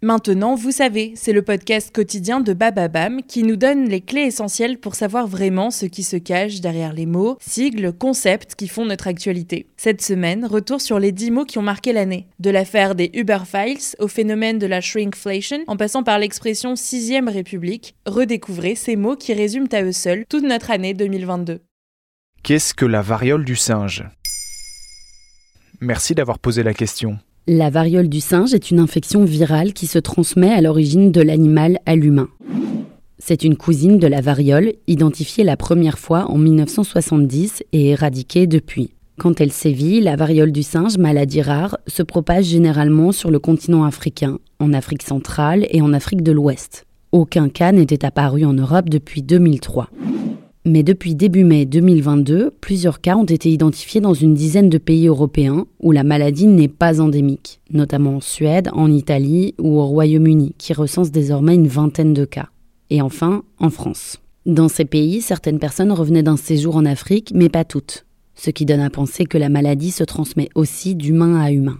Maintenant, vous savez, c'est le podcast quotidien de Bababam qui nous donne les clés essentielles pour savoir vraiment ce qui se cache derrière les mots, sigles, concepts qui font notre actualité. Cette semaine, retour sur les 10 mots qui ont marqué l'année. De l'affaire des Uber Files au phénomène de la shrinkflation, en passant par l'expression 6ème République, redécouvrez ces mots qui résument à eux seuls toute notre année 2022. Qu'est-ce que la variole du singe? Merci d'avoir posé la question. La variole du singe est une infection virale qui se transmet à l'origine de l'animal à l'humain. C'est une cousine de la variole, identifiée la première fois en 1970 et éradiquée depuis. Quand elle sévit, la variole du singe, maladie rare, se propage généralement sur le continent africain, en Afrique centrale et en Afrique de l'Ouest. Aucun cas n'était apparu en Europe depuis 2003. Mais depuis début mai 2022, plusieurs cas ont été identifiés dans une dizaine de pays européens où la maladie n'est pas endémique, notamment en Suède, en Italie ou au Royaume-Uni, qui recense désormais une vingtaine de cas. Et enfin, en France. Dans ces pays, certaines personnes revenaient d'un séjour en Afrique, mais pas toutes, ce qui donne à penser que la maladie se transmet aussi d'humain à humain.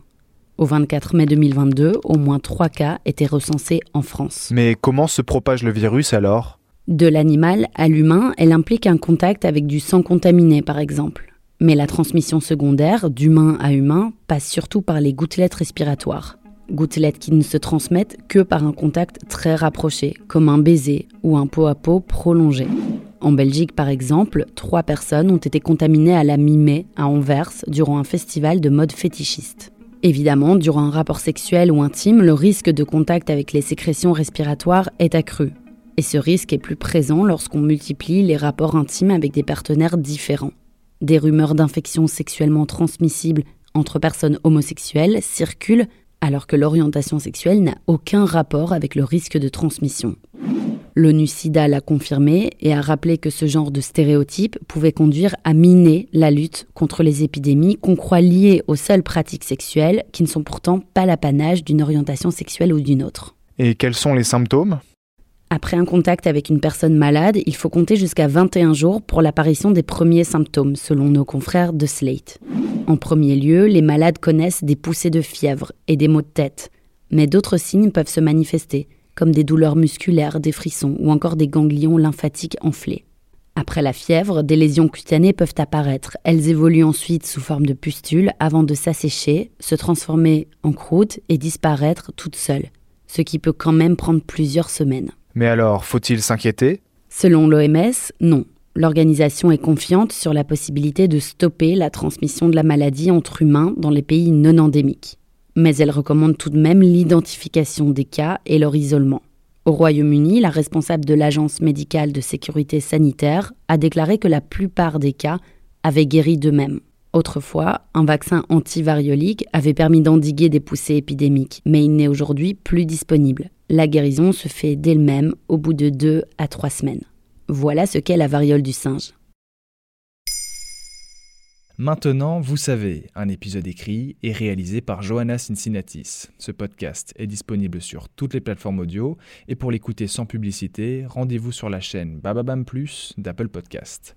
Au 24 mai 2022, au moins trois cas étaient recensés en France. Mais comment se propage le virus alors? De l'animal à l'humain, elle implique un contact avec du sang contaminé, par exemple. Mais la transmission secondaire, d'humain à humain, passe surtout par les gouttelettes respiratoires. Gouttelettes qui ne se transmettent que par un contact très rapproché, comme un baiser ou un pot à pot prolongé. En Belgique, par exemple, trois personnes ont été contaminées à la mi-mai à Anvers durant un festival de mode fétichiste. Évidemment, durant un rapport sexuel ou intime, le risque de contact avec les sécrétions respiratoires est accru, et ce risque est plus présent lorsqu'on multiplie les rapports intimes avec des partenaires différents. Des rumeurs d'infections sexuellement transmissibles entre personnes homosexuelles circulent alors que l'orientation sexuelle n'a aucun rapport avec le risque de transmission. L'ONU SIDA l'a confirmé et a rappelé que ce genre de stéréotypes pouvait conduire à miner la lutte contre les épidémies qu'on croit liées aux seules pratiques sexuelles qui ne sont pourtant pas l'apanage d'une orientation sexuelle ou d'une autre. Et quels sont les symptômes? Après un contact avec une personne malade, il faut compter jusqu'à 21 jours pour l'apparition des premiers symptômes, selon nos confrères de Slate. En premier lieu, les malades connaissent des poussées de fièvre et des maux de tête, mais d'autres signes peuvent se manifester, comme des douleurs musculaires, des frissons ou encore des ganglions lymphatiques enflés. Après la fièvre, des lésions cutanées peuvent apparaître. Elles évoluent ensuite sous forme de pustules avant de s'assécher, se transformer en croûte et disparaître toutes seules, ce qui peut quand même prendre plusieurs semaines. Mais alors, faut-il s'inquiéter? Selon l'OMS, non. L'organisation est confiante sur la possibilité de stopper la transmission de la maladie entre humains dans les pays non endémiques. Mais elle recommande tout de même l'identification des cas et leur isolement. Au Royaume-Uni, la responsable de l'Agence médicale de sécurité sanitaire a déclaré que la plupart des cas avaient guéri d'eux-mêmes. Autrefois, un vaccin antivariolique avait permis d'endiguer des poussées épidémiques, mais il n'est aujourd'hui plus disponible. La guérison se fait d'elle-même au bout de deux à trois semaines. Voilà ce qu'est la variole du singe. Maintenant, vous savez, un épisode écrit et réalisé par Johanna Cincinnatis. Ce podcast est disponible sur toutes les plateformes audio et pour l'écouter sans publicité, rendez-vous sur la chaîne Bababam Plus d'Apple Podcast.